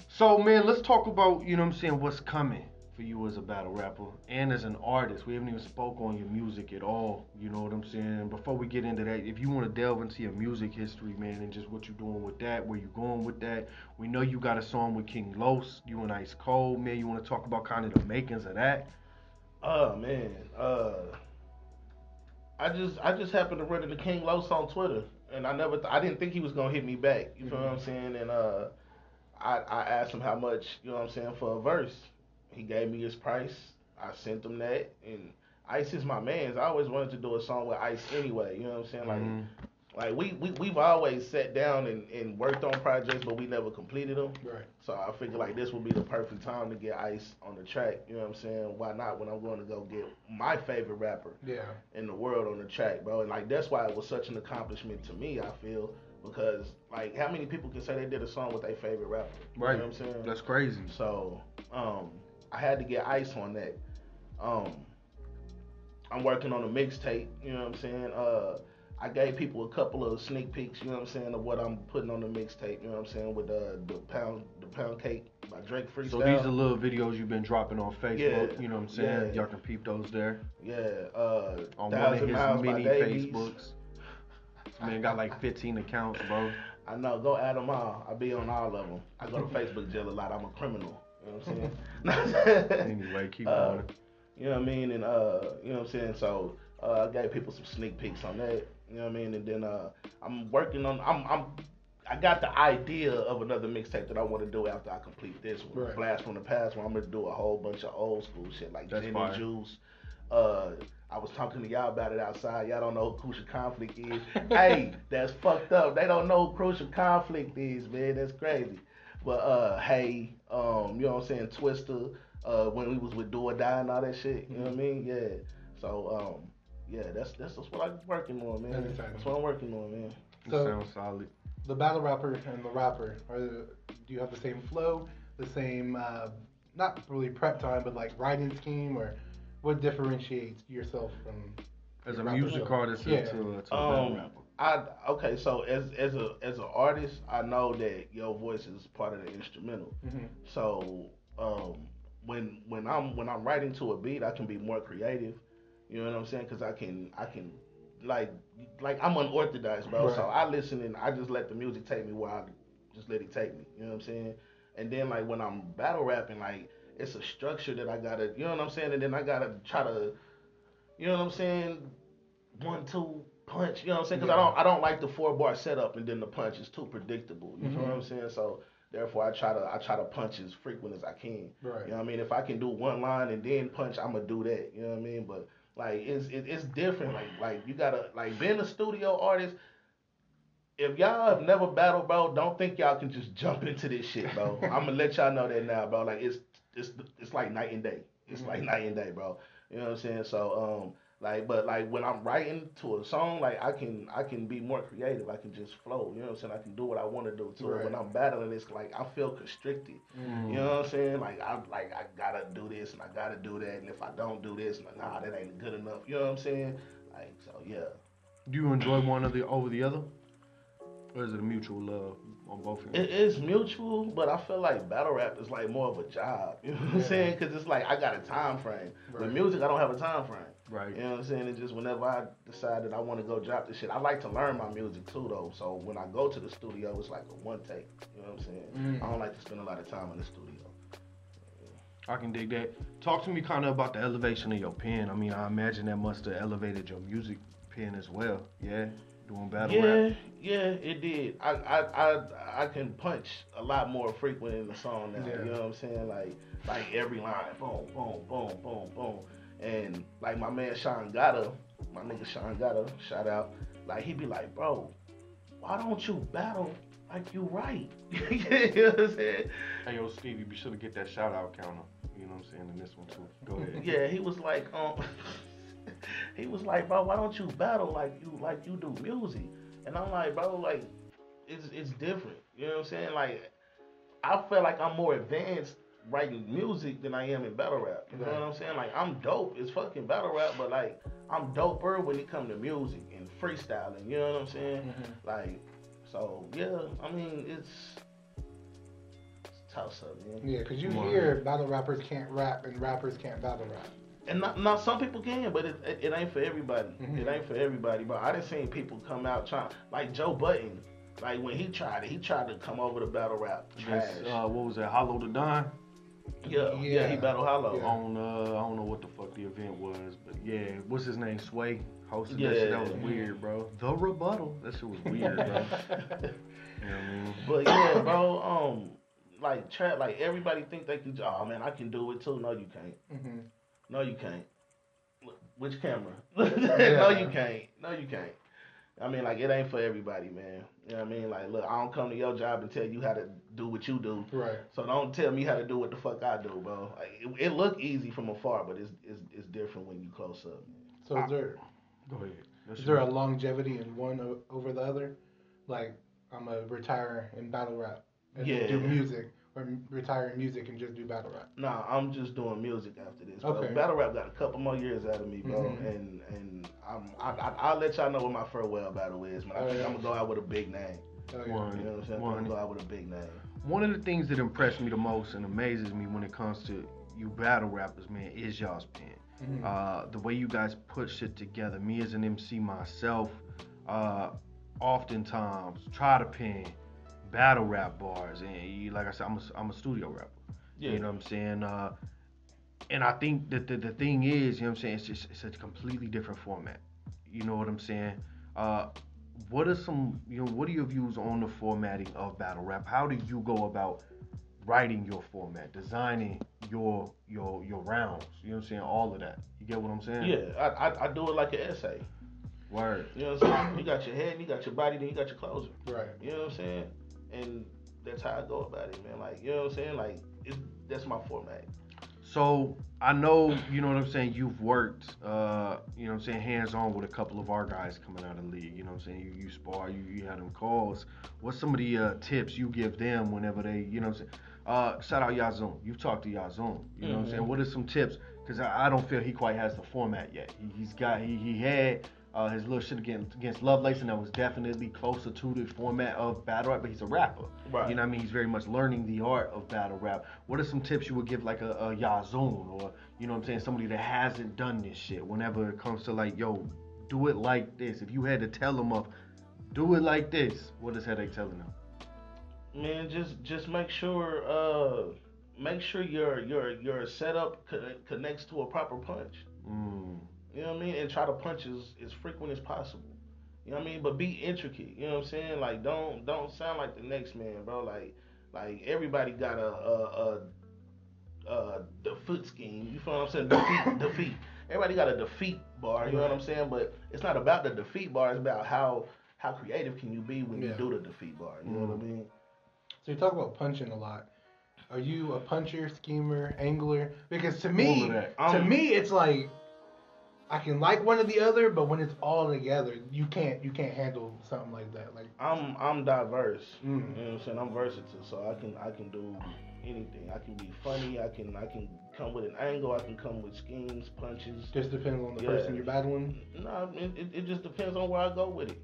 So man, let's talk about you know what I'm saying. What's coming for you as a battle rapper and as an artist? We haven't even spoke on your music at all. You know what I'm saying? Before we get into that, if you want to delve into your music history, man, and just what you're doing with that, where you going with that, we know you got a song with King Los, you and Ice Cold, man. You want to talk about kind of the makings of that? Oh man. Uh, I just I just happened to run into King Los on Twitter, and I never th- I didn't think he was gonna hit me back. You feel what I'm saying? And uh, I I asked him how much you know what I'm saying for a verse. He gave me his price. I sent him that, and Ice is my man's. I always wanted to do a song with Ice anyway. You know what I'm saying? Like. Mhm. Like we, we we've always sat down and, and worked on projects, but we never completed them. Right. So I figured like this would be the perfect time to get Ice on the track. You know what I'm saying? Why not when I'm going to go get my favorite rapper Yeah. in the world on the track, bro? And like that's why it was such an accomplishment to me. I feel because like how many people can say they did a song with their favorite rapper? You Right. know what I'm saying? That's crazy. So, um, I had to get ice on that. Um, I'm working on a mixtape. You know what I'm saying? Uh, I gave people a couple of sneak peeks. You know what I'm saying of what I'm putting on the mixtape. You know what I'm saying with uh, the pound the pound cake by Drake freestyle. So these are little videos you've been dropping on Facebook. Yeah. You know what I'm saying? Yeah. Y'all can peep those there yeah. Uh, on one of his many Facebooks. This man got like 15 accounts, bro. I know. Go add them all. I be on all of them. I go to Facebook jail a lot. I'm a criminal. You know what I'm saying? Anyway, keep Uh, going. You know what I mean? And uh, you know what I'm saying? So uh, I gave people some sneak peeks on that. You know what I mean? And then uh, I'm working on. I'm I'm. I got the idea of another mixtape that I want to do after I complete this one, Right. Blast from the Past, where I'm gonna do a whole bunch of old school shit like That's Gin and Juice. Uh, I was talking to y'all about it outside. Y'all don't know who Crucial Conflict is. hey, that's fucked up. They don't know who Crucial Conflict is, man. That's crazy. But uh, hey, um, you know what I'm saying? Twista, uh, when we was with Do or Die and all that shit. You know what I mean? Yeah. So um, yeah, that's that's just what I'm working on, man. That's. That's what I'm working on, man. So- Sounds solid. The battle rapper and the rapper, are the, do you have the same flow, the same, uh, not really prep time, but like writing scheme, or what differentiates yourself from? As a rapper? music artist Yeah. to, to a battle Um, rapper. I okay. So as as a as an artist, I know that your voice is part of the instrumental. Mhm. So um, when when I'm when I'm writing to a beat, I can be more creative. You know what I'm saying? Because I can I can like like I'm unorthodox, bro. So I listen and I just let the music take me where I just let it take me. You know what I'm saying? And then like when I'm battle rapping, like it's a structure that I gotta, you know what I'm saying? And then I gotta try to, you know what I'm saying? One two punch. You know what I'm saying? Because I don't I don't like the four bar setup and then the punch is too predictable. You know what mm-hmm. I'm saying? So therefore I try to I try to punch as frequent as I can. Right. You know what I mean? If I can do one line and then punch, I'm gonna do that. You know what I mean? But like it's it, it's different. Like like you gotta like being a studio artist. If y'all have never battled, bro, don't think y'all can just jump into this shit, bro. I'm gonna let y'all know that now, bro. Like it's it's it's like night and day. It's like night and day, bro. You know what I'm saying? So um like but like when I'm writing to a song, like I can I can be more creative. I can just flow. You know what I'm saying? I can do what I want to do to it. When I'm battling, it's like I feel constricted. Mm. You know what I'm saying? Like I like I gotta do this and I gotta do that, and if I don't do this, like, nah, that ain't good enough. You know what I'm saying? Like so, yeah. Do you enjoy one of the over the other, or is it a mutual love on both of you? It is mutual, but I feel like battle rap is like more of a job. You know what I'm saying? Because it's like I got a time frame. Right. With music, I don't have a time frame. Right. You know what I'm saying? It's just whenever I decide that I want to go drop this shit. I like to learn my music too, though. So when I go to the studio, it's like a one take. You know what I'm saying? Mm. I don't like to spend a lot of time in the studio. I can dig that. Talk to me kind of about the elevation of your pen. I mean, I imagine that must have elevated your music pen as well. Yeah, doing battle yeah, rap. yeah, it did. I, I I I can punch a lot more frequent in the song now. Yeah. You know what I'm saying? Like like every line, boom, boom, boom, boom, boom. And like my man Sean Gotta, my nigga Sean Gotta, shout out. Like he'd be like, bro, why don't you battle like you right? you know what I'm saying? Hey, yo, Stevie, be sure to get that shout out counter. You know what I'm saying in this one too. Go ahead. Yeah, he was like, um, he was like, bro, why don't you battle like you like you do music? And I'm like, bro, like, it's it's different. You know what I'm saying? Like, I feel like I'm more advanced writing music than I am in battle rap. You know what I'm saying? Like, I'm dope as fucking battle rap, but like, I'm doper when it comes to music and freestyling. You know what I'm saying? Like, so yeah, I mean, it's it's toss up, man. Yeah, because you Right. hear battle rappers can't rap and rappers can't battle rap. And not, not some people can, but it, it, it ain't for everybody. Mhm. It ain't for everybody. But I done seen people come out trying, like Joe Budden. Like when he tried it, he tried to come over the battle rap trash. This, uh, what was that? Hollow the Don. Yeah, yeah, he yeah. battle hollow. Yeah. On uh, I don't know what the fuck the event was, but yeah, what's his name? Sway hosted that shit. That was weird, bro. The rebuttal. That shit was weird, bro. You know what I mean? But yeah, bro, um, like trap, like everybody think they can. Oh man, I can do it too. No, you can't. hmm No, you can't. Which camera? no, you can't. No, you can't. I mean, like it ain't for everybody, man. You know what I mean? Like, look, I don't come to your job and tell you how to do what you do. Right. So don't tell me how to do what the fuck I do, bro. Like, it, it look easy from afar, but it's, it's it's different when you close up. So is there Go ahead. That's is there a longevity in one o- over the other? Like I'm a retire in battle rap and Yeah. do music, or m- retire in music and just do battle rap. Nah, I'm just doing music after this. Bro. Okay. Battle rap got a couple more years out of me, bro, Mhm. and and I'm, I, I I'll let y'all know what my farewell battle is, man. I Oh, think yeah. I'm gonna go out with a big name. Oh, yeah. One. You know what I'm saying? I'm One. gonna go out with a big name. One of the things that impressed me the most and amazes me when it comes to you battle rappers, man, is y'all's pen. Mhm. Uh, the way you guys put shit together. Me as an MC myself, uh, oftentimes try to pen battle rap bars, and you, like I said, I'm a, I'm a studio rapper. Yeah. You know what I'm saying? Uh, and I think that the, the thing is, you know what I'm saying, it's just it's a completely different format. You know what I'm saying? Uh, what are some, you know, what are your views on the formatting of battle rap? How do you go about writing your format, designing your your your rounds? You know what I'm saying? All of that. You get what I'm saying? Yeah, I, I, I do it like an essay. Word. You know what I'm saying? You got your head, you got your body, then you got your closer. Right. You know what I'm saying? And that's how I go about it, man. Like, you know what I'm saying? Like, it's, that's my format. So I know, you know what I'm saying, you've worked, uh, you know what I'm saying, hands on with a couple of our guys coming out of the league. You know what I'm saying? You, you spar, you, you had them calls. What's some of the uh, tips you give them whenever they, you know what I'm saying? Uh, shout out Yazoo. You've talked to Yazoo. You know what I'm saying? What are some tips? Because I, I don't feel he quite has the format yet. He, he's got, he, he had uh, his little shit against, against Lovelace, and that was definitely closer to the format of battle rap, but he's a rapper. Right. You know what I mean? He's very much learning the art of battle rap. What are some tips you would give like a, a Yazoon or, you know what I'm saying, somebody that hasn't done this shit whenever it comes to like, yo, do it like this. If you had to tell them of, do it like this, what is Headache telling them? Man, just just make sure uh make sure your your your setup co- connects to a proper punch. Mm. You know what I mean? And try to punch as, as frequent as possible. You know what I mean? But be intricate. You know what I'm saying? Like don't don't sound like the next man, bro. Like like everybody got a a, a, a defeat scheme. You feel what I'm saying? Defeat defeat. Everybody got a defeat bar. You know what I'm saying? But it's not about the defeat bar. It's about how how creative can you be when you do the defeat bar. You know what I mm-hmm. mean? So you talk about punching a lot. Are you a puncher, schemer, angler? Because to me, to me, it's like I can like one or the other, but when it's all together, you can't you can't handle something like that. Like I'm I'm diverse. Mm. You know what I'm saying? I'm versatile, so I can I can do anything. I can be funny. I can I can come with an angle. I can come with schemes, punches. just depends on the Yeah. person you're battling. No, it, it, it just depends on where I go with it.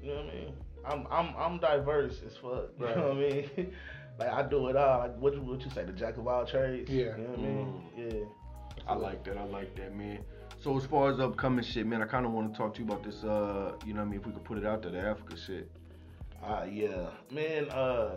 You know what I mean? I'm I'm I'm diverse as fuck. You Right. know what I mean? like I do it all. Like what you what you say, the jack of all trades. Yeah. You know what I mean? Yeah. I like that. I like that, man. So as far as upcoming shit, man, I kind of want to talk to you about this. Uh, you know, what I mean, if we could put it out there, the Africa shit. Ah, yeah, man. Uh,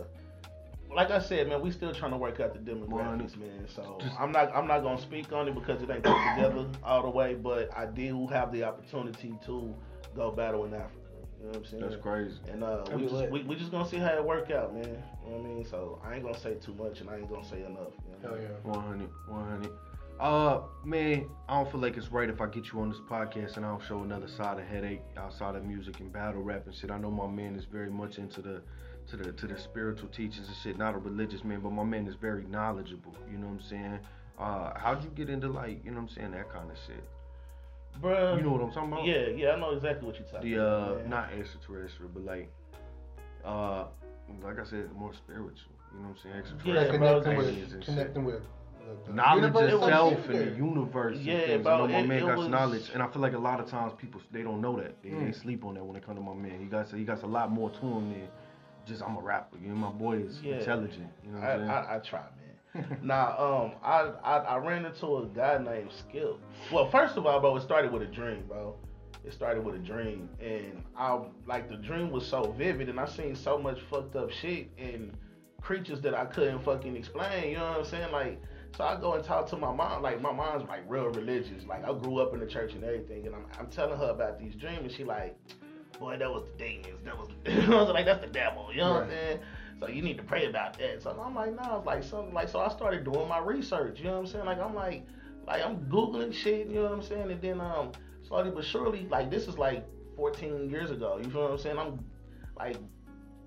like I said, man, we still trying to work out the demographics, man. So Just- I'm not, I'm not gonna speak on it because it ain't put together all the way. But I do have the opportunity to go battle in Africa. You know what I'm saying? That's crazy. And uh, we just, lit. we, we just gonna see how it work out, man. You know what I mean? So I ain't gonna say too much, and I ain't gonna say enough. You know? Hell yeah. 100, 100. Uh, man, I don't feel like it's right if I get you on this podcast and I don't show another side of headache outside of music and battle rap and shit. I know my man is very much into the to the to the spiritual teachings and shit. Not a religious man, but my man is very knowledgeable. You know what I'm saying? Uh, how'd you get into like, you know what I'm saying, that kind of shit? Bruh. You know what I'm talking about? Yeah, yeah, I know exactly what you're talking The uh, about. man. not extraterrestrial, but like, uh, like I said, more spiritual. You know what I'm saying? Yeah, Extraterrestrial. bro, connecting with connecting with the, the knowledge itself and the universe. Yeah, and things. bro, I know my it- man it got was- knowledge, and I feel like a lot of times people they don't know that. They, they Mm. sleep on that when it comes to my man. He got he got a lot more to him than just I'm a rapper. You know, my boy is Yeah. intelligent. You know what I, I'm saying? I, I try, man. now, um, I, I I ran into a guy named Skip. Well, first of all, bro, it started with a dream, bro. It started with a dream, and I like the dream was so vivid, and I seen so much fucked up shit and creatures that I couldn't fucking explain. You know what I'm saying? Like, so I go and talk to my mom. Like, my mom's like real religious. Like, I grew up in the church and everything, and I'm, I'm telling her about these dreams, and she like, boy, that was the demons. That was, I was like, that's the devil. You know what I'm saying? So you need to pray about that. So I'm like, nah, it's like something like so I started doing my research, you know what I'm saying? Like I'm like like I'm Googling shit, you know what I'm saying? And then um slowly but surely, like this is like fourteen years ago, you feel what I'm saying? I'm like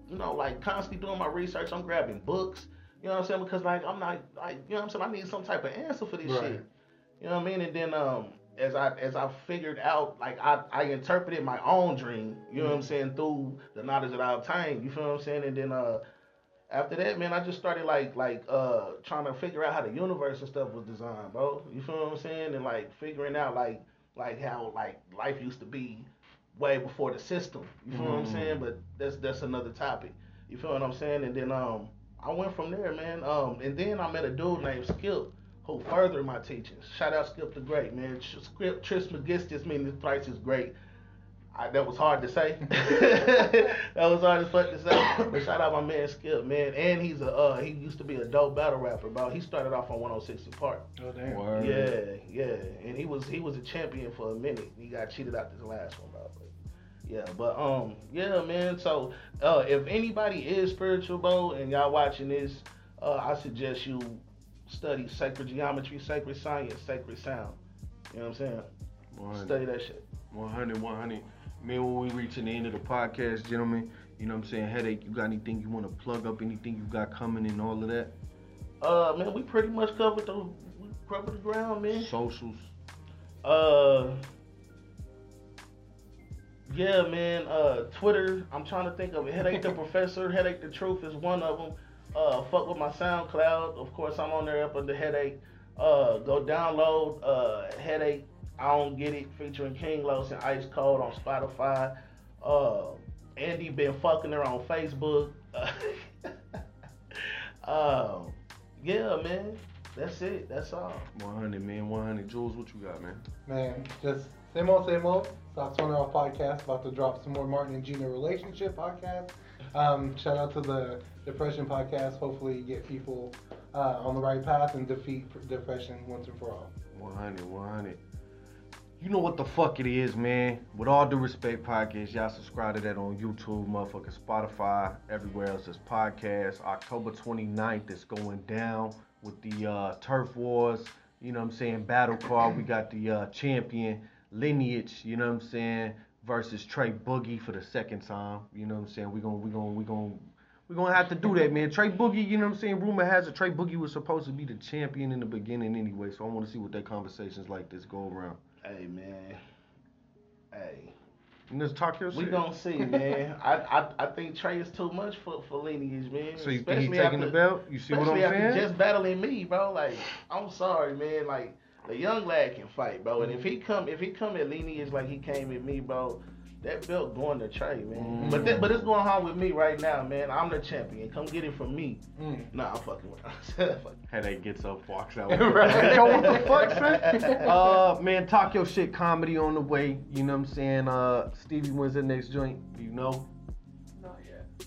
you know, like constantly doing my research, I'm grabbing books, you know what I'm saying? Because like I'm not like you know what I'm saying, I need some type of answer for this Right. shit. You know what I mean? And then um as I as I figured out, like I, I interpreted my own dream, you know what I'm saying, through the knowledge that I obtained. You feel what I'm saying? And then uh after that, man, I just started like like uh trying to figure out how the universe and stuff was designed, bro. You feel what I'm saying? And like figuring out like like how like life used to be way before the system. You feel what I'm saying? But that's that's another topic. You feel what I'm saying? And then um I went from there, man. Um and then I met a dude named Skip who furthered my teachings. Shout out Skip the Great, man. Skip Trismegistus meaning thrice is great. I, that was hard to say. that was hard as fuck to say. But shout out my man Skip, man. And he's a uh, he used to be a dope battle rapper, bro. He started off on 106 and Park. Oh damn. Word. Yeah, yeah. And he was he was a champion for a minute. He got cheated out this last one, bro. But, yeah, but um, yeah, man. So uh, if anybody is spiritual, bro, and y'all watching this, uh, I suggest you study sacred geometry, sacred science, sacred sound. You know what I'm saying? 100. Study that shit. 100, 100. Man, when we reaching the end of the podcast, gentlemen, you know what I'm saying? Headache, you got anything you want to plug up? Anything you got coming and all of that? Uh, man, we pretty much covered the we covered the ground, man. Socials. Uh, yeah, man. Uh, Twitter. I'm trying to think of it. Headache the Professor. Headache the Truth is one of them. Uh, fuck with my SoundCloud. Of course, I'm on there up under Headache. Uh, go download uh Headache. I don't get it featuring King Los and Ice Cold on Spotify. Uh, Andy been fucking her on Facebook. uh, yeah, man. That's it. That's all. 100, man. 100. Juwlz, what you got, man? Man, just same old, same old. Socks On or Off podcast about to drop some more Martin and Gina relationship podcast. Um, shout out to the depression podcast. Hopefully, get people uh, on the right path and defeat depression once and for all. 100, 100. You know what the fuck it is, man. With all due respect, podcast, y'all subscribe to that on YouTube, motherfucking Spotify, everywhere else This podcast. October 29th is going down with the uh, Turf Wars, you know what I'm saying, battle card. We got the uh, champion lineage, you know what I'm saying, versus Trey Boogie for the second time. You know what I'm saying? We're gonna we gonna we gonna we're gonna have to do that, man. Trey Boogie, you know what I'm saying? Rumor has it Trey Boogie was supposed to be the champion in the beginning anyway, so I wanna see what that conversations like this go around. Hey, man. Hey. Let's talk your We shit. gonna see, man. I, I I think Trey is too much for for lineage, man. So you think he Especially taking the belt? You see what I'm saying? Just battling me, bro. Like I'm sorry, man. Like the young lad can fight, bro. And if he come if he come at lineage like he came at me, bro, that belt going to Trey, man. Mm. But that, but it's going on with me right now, man. I'm the champion. Come get it from me. Mm. Nah, I'm fucking with. Fuck. Headache gets up, walks out. Right. Yo, what the fuck, son? Uh, man, talk your shit comedy on the way. You know what I'm saying? Uh, Stevie, when's the next joint? You know?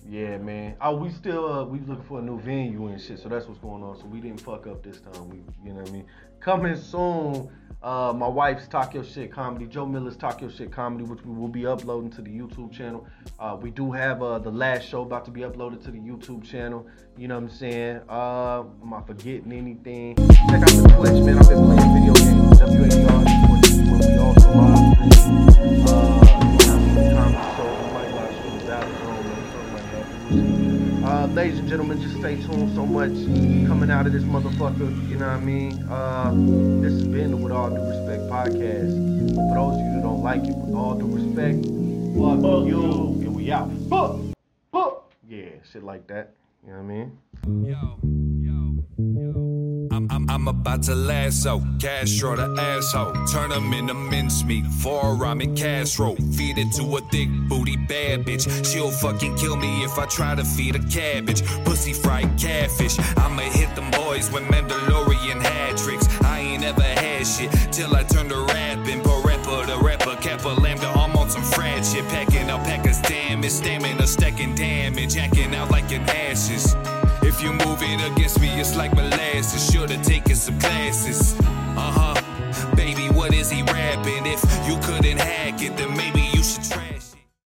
Yeah, man. Oh, we still uh, we looking for a new venue and shit, so that's what's going on. So we didn't fuck up this time. We, you know what I mean. Coming soon, uh, my wife's Talk Your Shit Comedy, Joe Miller's Talk Your Shit Comedy, which we will be uploading to the YouTube channel. Uh, we do have uh, the last show about to be uploaded to the YouTube channel. You know what I'm saying? Uh, am I forgetting anything? Check out the Twitch, man. I've been playing video games. Also live. Uh, Uh, ladies and gentlemen, just stay tuned. So much coming out of this motherfucker. You know what I mean? Uh, this has been the With All Due Respect podcast. For those of you that don't like it, with all due respect, fuck, Fuck you. you. And we out. Fuck. Fuck. Yeah, shit like that. You know what I mean? Yo, yo, yo. I'm, I'm, I'm about to lasso, Castro the asshole. Turn him into mincemeat, forearm and casserole. Feed it to a thick booty bad bitch. She'll fucking kill me if I try to feed a cabbage. Pussy fried catfish. I'ma hit them boys with Mandalorian hat tricks. I ain't ever had shit till I turned to rapping. Rapper to rapper, Kappa Lambda, I'm on some frat shit. Packing up packers, damage, stamina, stacking damage. Acting out like an ashes. If you move it against me, it's like molasses. Should've taken some classes. Uh huh. Baby, what is he rapping? If you couldn't hack it, then maybe you should trash.